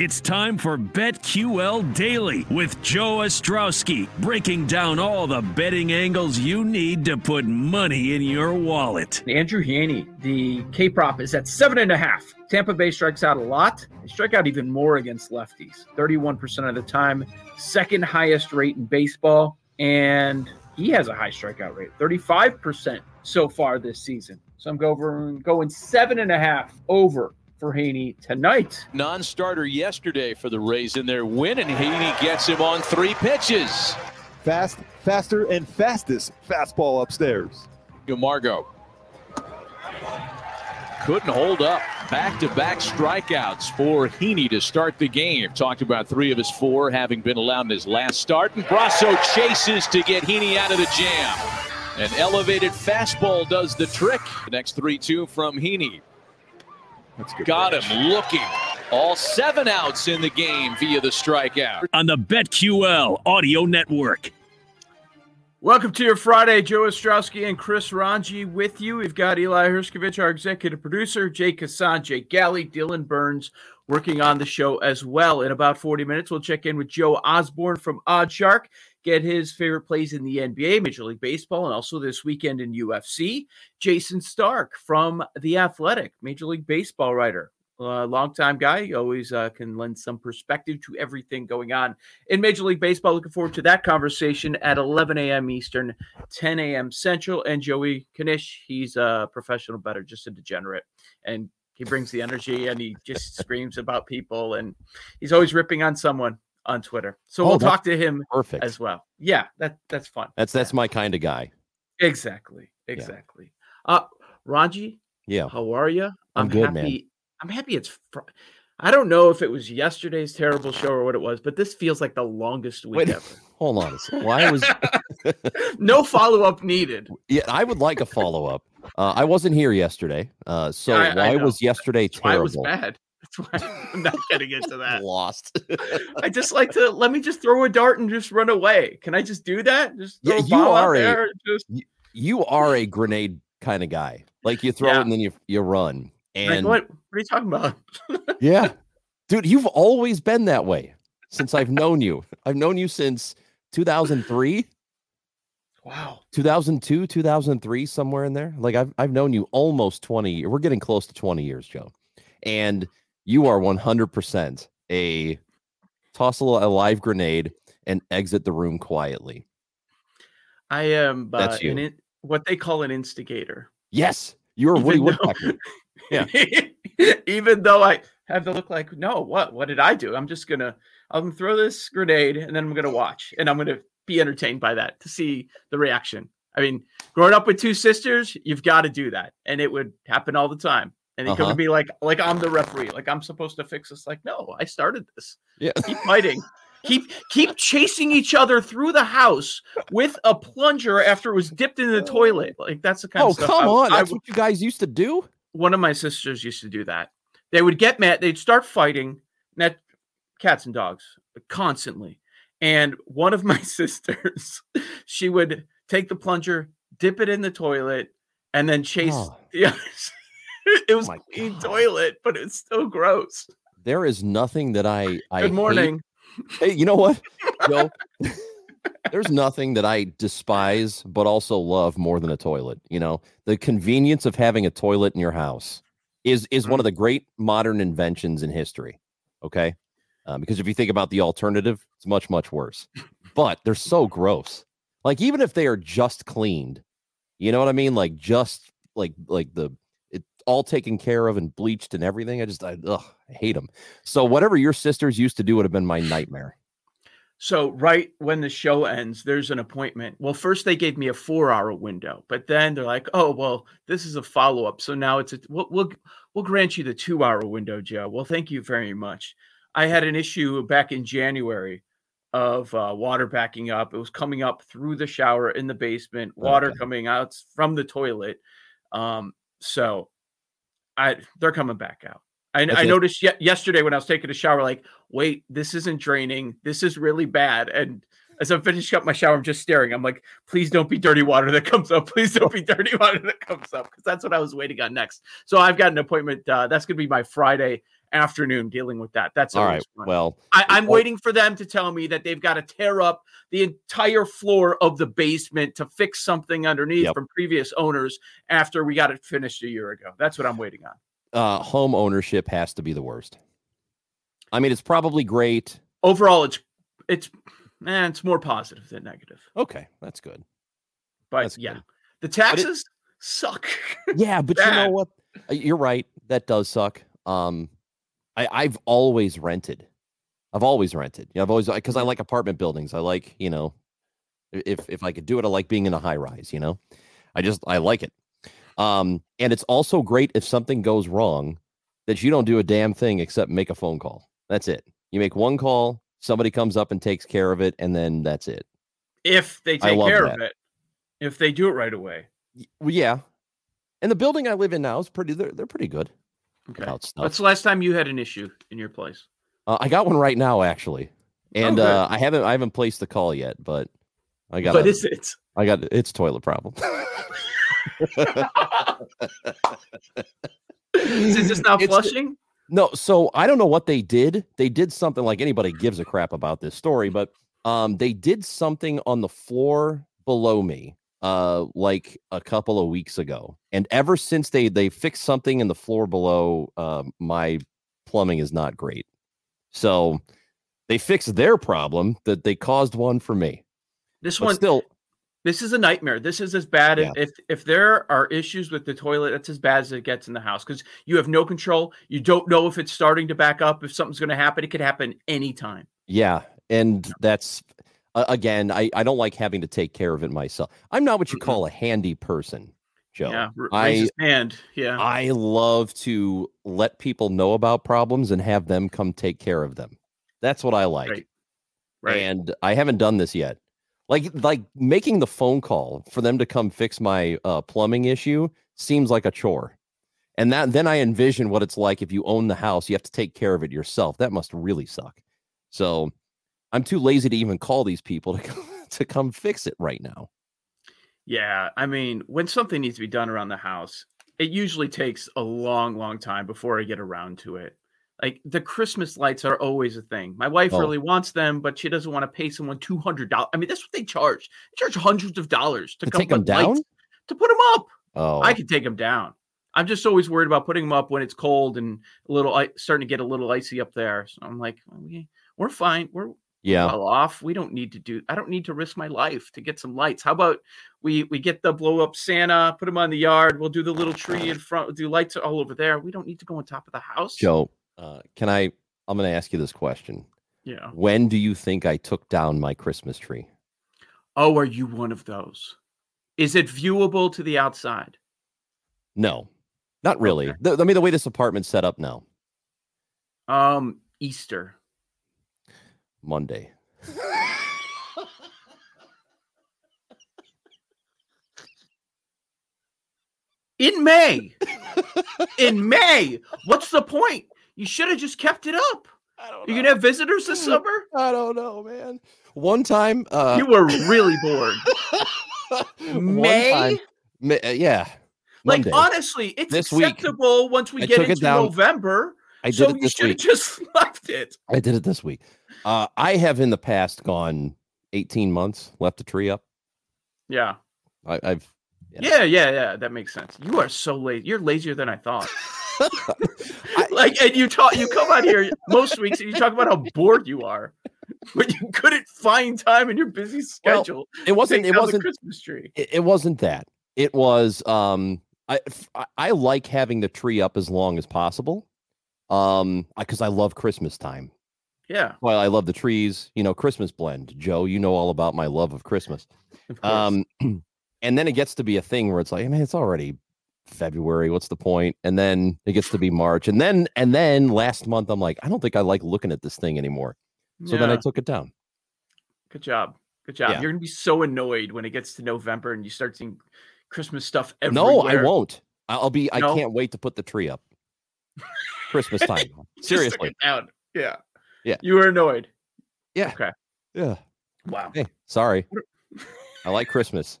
It's time for BetQL Daily with Joe Ostrowski, breaking down all the betting angles you need to put money in your wallet. Andrew Heaney, the K prop is at seven and a half. Tampa Bay strikes out a lot. They strike out even more against lefties, 31% of the time, second highest rate in baseball. And he has a high strikeout rate, 35% so far this season. So I'm going, going seven and a half over for Heaney tonight. Non-starter yesterday for the Rays in their win, and Heaney gets him on three pitches. Fast, faster, and fastest fastball upstairs. Margot couldn't hold up. Back-to-back strikeouts for Heaney to start the game. Talked about three of his four having been allowed in his last start, and Brosseau chases to get Heaney out of the jam. An elevated fastball does the trick. The next 3-2 from Heaney. Got him looking. All seven outs in the game via the strikeout. On the BetQL Audio Network. Welcome to your Friday. Joe Ostrowski and Chris Ranji with you. We've got Eli Herskovich, our executive producer, Jake Hassan, Jake Galley, Dylan Burns working on the show as well. In about 40 minutes, we'll check in with Joe Osborne from OddsShark, get his favorite plays in the NBA, Major League Baseball, and also this weekend in UFC. Jayson Stark from The Athletic, Major League Baseball writer, uh, longtime guy. He always uh, can lend some perspective to everything going on in Major League Baseball. Looking forward to that conversation at 11 a.m. Eastern, 10 a.m. Central. And Joey Knish, he's a professional bettor, just a degenerate. And he brings the energy and he just screams about people. And he's always ripping on someone on Twitter. So Oh, we'll talk to him Perfect. as well. Yeah, that that's fun. That's that's my kind of guy. Exactly. Exactly. Uh Ranji, Yeah. how are you? I'm good, man. happy. I'm happy it's fr- I don't know if it was yesterday's terrible show or what it was, but this feels like the longest week Wait, ever. hold on. a sec. Why was no follow-up needed. yeah? I would like a follow up. Uh, I wasn't here yesterday, uh, so I- I why know. was yesterday why it was terrible? bad. I'm not getting into that. Lost. I just like to let me just throw a dart and just run away. Can I just do that? Just Yeah, you are a- there just you are a grenade kind of guy. Like you throw Yeah. it and then you you run. like And what? What are you talking about? yeah, dude, you've always been that way since I've known you. I've known you since 2003. wow. 2002 2003 somewhere in there like i've, I've known you almost 20 years we're getting close to 20 years joe and you are 100% a toss a, a live grenade and exit the room quietly I am uh, That's you. an what they call an instigator. yes you're a woody Even though- woodpecker Yeah. Even though I have to look like, no, what? What did I do? I'm just gonna, I'm gonna throw this grenade and then I'm gonna watch and I'm gonna be entertained by that to see the reaction. I mean, growing up with two sisters, you've got to do that, and it would happen all the time. And come Uh-huh. to be like, like I'm the referee, like I'm supposed to fix this. Like, no, I started this. yeah Keep fighting. keep keep chasing each other through the house with a plunger after it was dipped in the toilet. Like that's the kind oh of stuff. come I- on I that's would- what you guys used to do one of my sisters used to do that. They would get mad. They'd start fighting. Net cats and dogs constantly. And one of my sisters, she would take the plunger, dip it in the toilet, and then chase Oh. the others. it was my clean God. toilet, but it's still gross. there is nothing that i i Good hate- morning. hey you know what joe there's nothing that I despise but also love more than a toilet. You know, the convenience of having a toilet in your house is is one of the great modern inventions in history. Okay, uh, because if you think about the alternative, it's much much worse. But they're so gross. Like even if they are just cleaned, you know what I mean? Like just like like the all taken care of and bleached and everything. I just I, ugh, I hate them. So whatever your sisters used to do would have been my nightmare. So right when the show ends, there's an appointment. Well, first they gave me a four-hour window, but then they're like, "Oh, well, this is a follow-up, so now it's a we'll we'll, we'll grant you the two-hour window, Joe." Well, thank you very much. I had an issue back in January of uh, water backing up. It was coming up through the shower in the basement, water Okay. coming out from the toilet. Um, so I they're coming back out. I, I noticed ye- yesterday when I was taking a shower, like, wait, this isn't draining. This is really bad. And as I'm finishing up my shower, I'm just staring. I'm like, please don't be dirty water that comes up. Please don't be dirty water that comes up because that's what I was waiting on next. So I've got an appointment. Uh, that's going to be my Friday afternoon dealing with that. That's all right. fun. Well, I, I'm Well- waiting for them to tell me that they've got to tear up the entire floor of the basement to fix something underneath Yep. from previous owners after we got it finished a year ago. That's what I'm waiting on. uh, home ownership has to be the worst. I mean, it's probably great. Overall, it's it's man, it's more positive than negative. Okay, that's good. But That's yeah, good. the taxes suck. Yeah, but you know what? Uh, You're right. That does suck. Um, I, I've always rented. I've always rented. You know, I've always because I like apartment buildings. I like, you know, if if I could do it, I like being in a high rise. You know, I just I like it. Um, and it's also great if something goes wrong that you don't do a damn thing except make a phone call. That's it. You make one call, somebody comes up and takes care of it, and then that's it. if they take care that. of it, if they do it right away. Well, yeah. And the building I live in now is pretty. They're they're pretty good Okay. about stuff. What's the last time you had an issue in your place? Uh, I got one right now, actually, and good. uh, I haven't I haven't placed the call yet, but I got What a- is it? I got it's toilet problem. Is it just not It's- flushing? no, so I don't know what they did. They did something like anybody gives a crap about this story, but um, they did something on the floor below me, uh, like a couple of weeks ago, and ever since they they fixed something in the floor below, uh, my plumbing is not great. So they fixed their problem that they caused one for me. This But one, still, this is a nightmare. This is as bad Yeah. if if there are issues with the toilet, that's as bad as it gets in the house because you have no control. You don't know if it's starting to back up, if something's going to happen. It could happen anytime. Yeah, and that's uh, again, I I don't like having to take care of it myself. I'm not what you call a handy person, Joe. Yeah, I- hand. Yeah, I love to let people know about problems and have them come take care of them. That's what I like. Right. right. And I haven't done this yet. Like like making the phone call for them to come fix my uh, plumbing issue seems like a chore. And that then I envision what it's like if you own the house, you have to take care of it yourself. That must really suck. So I'm too lazy to even call these people to come, to come fix it right now. Yeah, I mean, when something needs to be done around the house, it usually takes a long, long time before I get around to it. Like the Christmas lights are always a thing. My wife Oh. really wants them, but she doesn't want to pay someone two hundred dollars. I mean, that's what they charge. They charge hundreds of dollars to, To come take 'em put lights- down? to put them up. Oh, I can take them down. I'm just always worried about putting them up when it's cold and a little starting to get a little icy up there. So I'm like, we, we're fine. We're yeah. well off. We don't need to do. I don't need to risk my life to get some lights. How about we we get the blow up Santa, put him on the yard. We'll do the little tree in front. Do lights all over there. We don't need to go on top of the house. Joe, uh, can I? I'm going to ask you this question. Yeah. When do you think I took down my Christmas tree? Oh, are you one of those? Is it viewable to the outside? No, not really. Okay. The- I mean, the way this apartment's set up now, Um, Easter. Monday. In May. in May. What's the point? You should have just kept it up. I don't You can have visitors this summer. I don't know, man. One time, uh, You were really bored. one May? time- Ma- uh, yeah, Like Monday. honestly, it's This week. acceptable once we I get took it into down. November. I did so it you should have just left it. I did it this week. Uh, I have in the past gone 18 months, left a tree up. Yeah. I, I've Yeah. yeah. Yeah, yeah, That makes sense. You are so lazy. You're lazier than I thought. Like, and you talk, you come out here most weeks and you talk about how bored you are, but you couldn't find time in your busy Well, schedule. it wasn't. It wasn't. Christmas tree. it, it wasn't that. It was um I I like having the tree up as long as possible. Um because I love Christmas time. Yeah. Well, I love the trees. You know, Christmas blend. Joe, you know all about my love of Christmas. Of. Um, and then it gets to be a thing where it's like, man, it's already February. What's the point? And then it gets to be March, and then and then last month, I'm like, I don't think I like looking at this thing anymore. So then I took it down. Good job. Good job. Yeah. You're gonna be so annoyed when it gets to November and you start seeing Christmas stuff everywhere. No, I won't. I- I'll be. I can't wait to put the tree up. Christmas time. Seriously. down. Yeah. Yeah. You were annoyed. Yeah. Okay. Yeah. Wow. Hey, sorry. I like Christmas.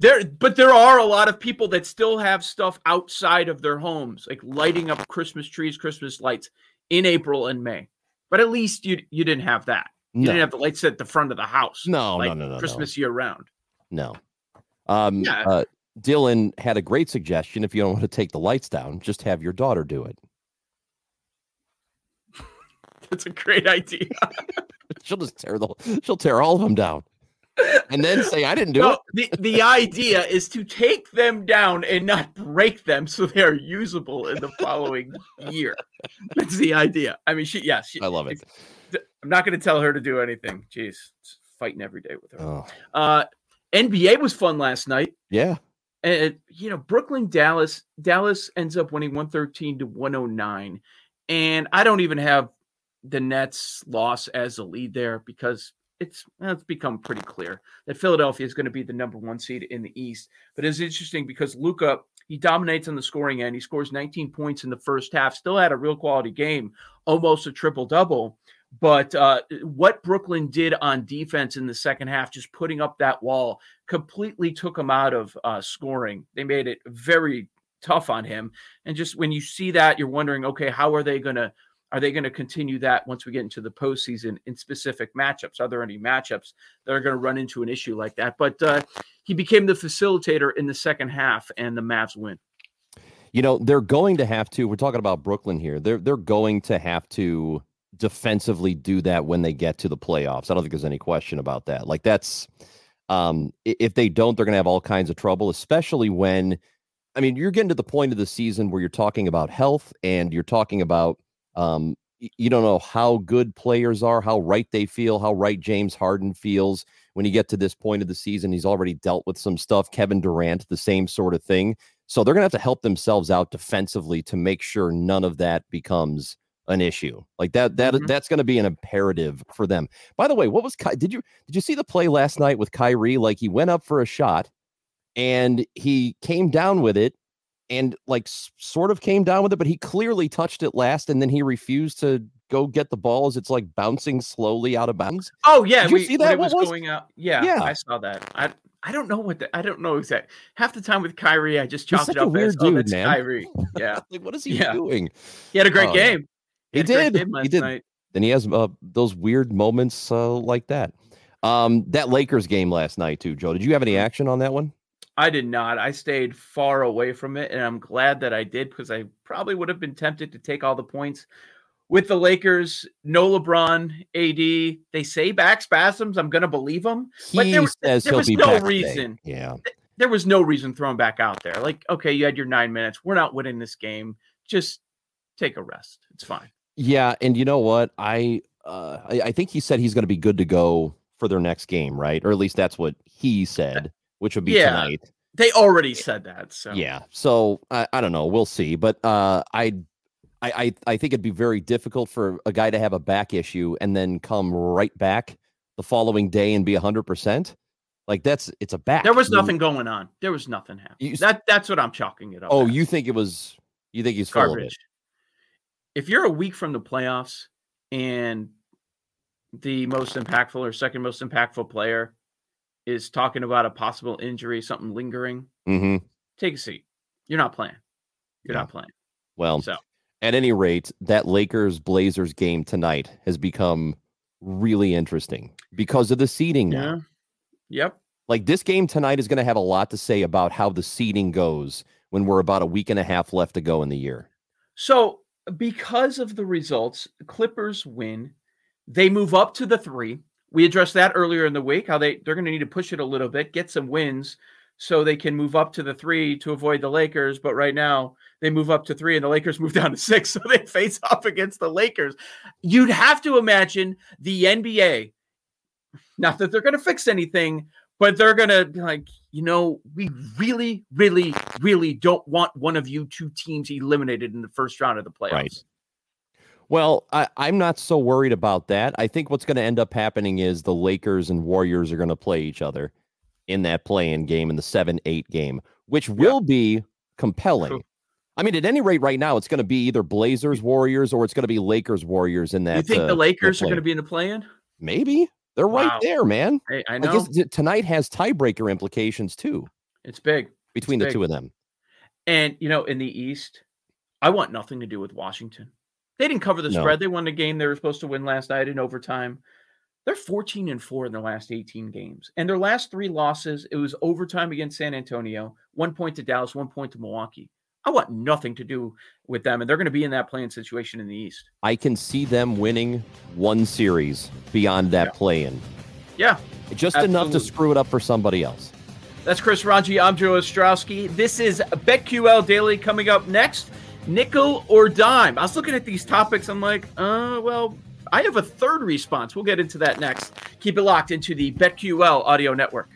There, but there are a lot of people that still have stuff outside of their homes, like lighting up Christmas trees, Christmas lights in April and May. But at least you you didn't have that. You No, didn't have the lights at the front of the house. no, like no, no, no, no. Christmas year round. No. Um, Yeah. uh, Dylan had a great suggestion. If you don't want to take the lights down, just have your daughter do it. That's a great idea. She'll just tear the. She'll tear all of them down, and then say, "I didn't do No, it." the, the idea is to take them down and not break them so they're usable in the following year. That's the idea. I mean, she, yeah, she, I love it. I'm not going to tell her to do anything. Jeez, it's fighting every day with her. Oh, Uh, NBA was fun last night. yeah. And you know, Brooklyn, Dallas, Dallas ends up winning 113 to 109. And I don't even have the Nets loss as a lead there because it's it's become pretty clear that Philadelphia is going to be the number one seed in the East. But it's interesting because Luka he dominates on the scoring end. He scores 19 points in the first half. Still had a real quality game, almost a triple double. But uh, what Brooklyn did on defense in the second half, just putting up that wall, completely took him out of uh, scoring. They made it very tough on him. And just when you see that, you're wondering, okay, how are they going to are they going to continue that once we get into the postseason in specific matchups? Are there any matchups that are going to run into an issue like that? But uh, he became the facilitator in the second half, and the Mavs win. You know, they're going to have to. We're talking about Brooklyn here. They're they're going to have to defensively do that when they get to the playoffs. I don't think there's any question about that. Like that's um if they don't, they're going to have all kinds of trouble, especially when I mean, you're getting to the point of the season where you're talking about health and you're talking about um you don't know how good players are, how right they feel, how right James Harden feels when you get to this point of the season. He's already dealt with some stuff. Kevin Durant, the same sort of thing. So they're going to have to help themselves out defensively to make sure none of that becomes an issue. Like that that Mhm. that's going to be an imperative for them. By the way, what was Ky- did you did you see the play last night with Kyrie? Like he went up for a shot and he came down with it and like sort of came down with it, but he clearly touched it last and then he refused to go get the ball as it's like bouncing slowly out of bounds. Oh yeah, Did you we, see that? it was, was- going out. Yeah, Yeah. I saw that. I I don't know what the, I don't know exactly. Half the time with Kyrie, I just chopped it up weird as oh, that's man. Kyrie. Yeah, Like what is he Yeah. doing? he had a great Oh, game. He did. game He did. night. Then he has uh, those weird moments uh, like that. Um, that Lakers game last night too, Joe. Did you have any action on that one? I did not. I stayed far away from it, and I'm glad that I did because I probably would have been tempted to take all the points. With the Lakers, no LeBron, AD, they say back spasms. I'm going to believe them. But He there was- says there he'll was be no back today. reason. Yeah. There was no reason throwing back out there. Like, okay, you had your nine minutes. We're not winning this game. Just take a rest. It's fine. Yeah, and you know what? I uh I, I think he said he's going to be good to go for their next game, right? Or at least that's what he said, which would be Yeah. tonight. They already said that. So Yeah. So I, I don't know. We'll see. But uh I I I I think it'd be very difficult for a guy to have a back issue and then come right back the following day and be hundred percent. Like that's it's a back. there was nothing going on. There was nothing happening. You That that's what I'm chalking it up. Oh, as. you think it was you think he's full of it? garbage. If you're a week from the playoffs and the most impactful or second most impactful player is talking about a possible injury, something lingering, Mm-hmm. take a seat. You're not playing. You're Yeah. not playing. Well, So at any rate, that Lakers Blazers game tonight has become really interesting because of the seeding now. yeah. Yep. Like this game tonight is going to have a lot to say about how the seeding goes when we're about a week and a half left to go in the year. So because of the results, Clippers win. They move up to the three. We addressed that earlier in the week, how they, they're going to need to push it a little bit, get some wins so they can move up to the three to avoid the Lakers. But right now they move up to three and the Lakers move down to six. So they face off against the Lakers. You'd have to imagine the NBA, not that they're going to fix anything, but they're going to be like, you know, we really, really, really don't want one of you two teams eliminated in the first round of the playoffs. Right. Well, I, am not so worried about that. I think what's going to end up happening is the Lakers and Warriors are going to play each other in that play-in game in the seven eight game, which will yeah. be compelling. I mean, at any rate, right now it's going to be either Blazers Warriors or it's going to be Lakers Warriors in that. You think uh, the Lakers are going to be in the play-in? Maybe they're wow. right there, man. Hey, I know. Tonight has tiebreaker implications too. It's big between it's the big. two of them. And you know, in the East, I want nothing to do with Washington. They didn't cover the no. spread. They won the game they were supposed to win last night in overtime. They're 14 and 4 in their last 18 games. And their last three losses, it was overtime against San Antonio, one point to Dallas, one point to Milwaukee. I want nothing to do with them. And they're going to be in that playing situation in the East. I can see them winning one series beyond that yeah. play in. Yeah. Just absolutely. enough to screw it up for somebody else. That's Chris Ranji. I'm Joe Ostrowski. This is BetQL Daily coming up next. Nickel or dime. I was looking at these topics. I'm like, uh, well, I have a third response. We'll get into that next. Keep it locked into the BetQL audio network.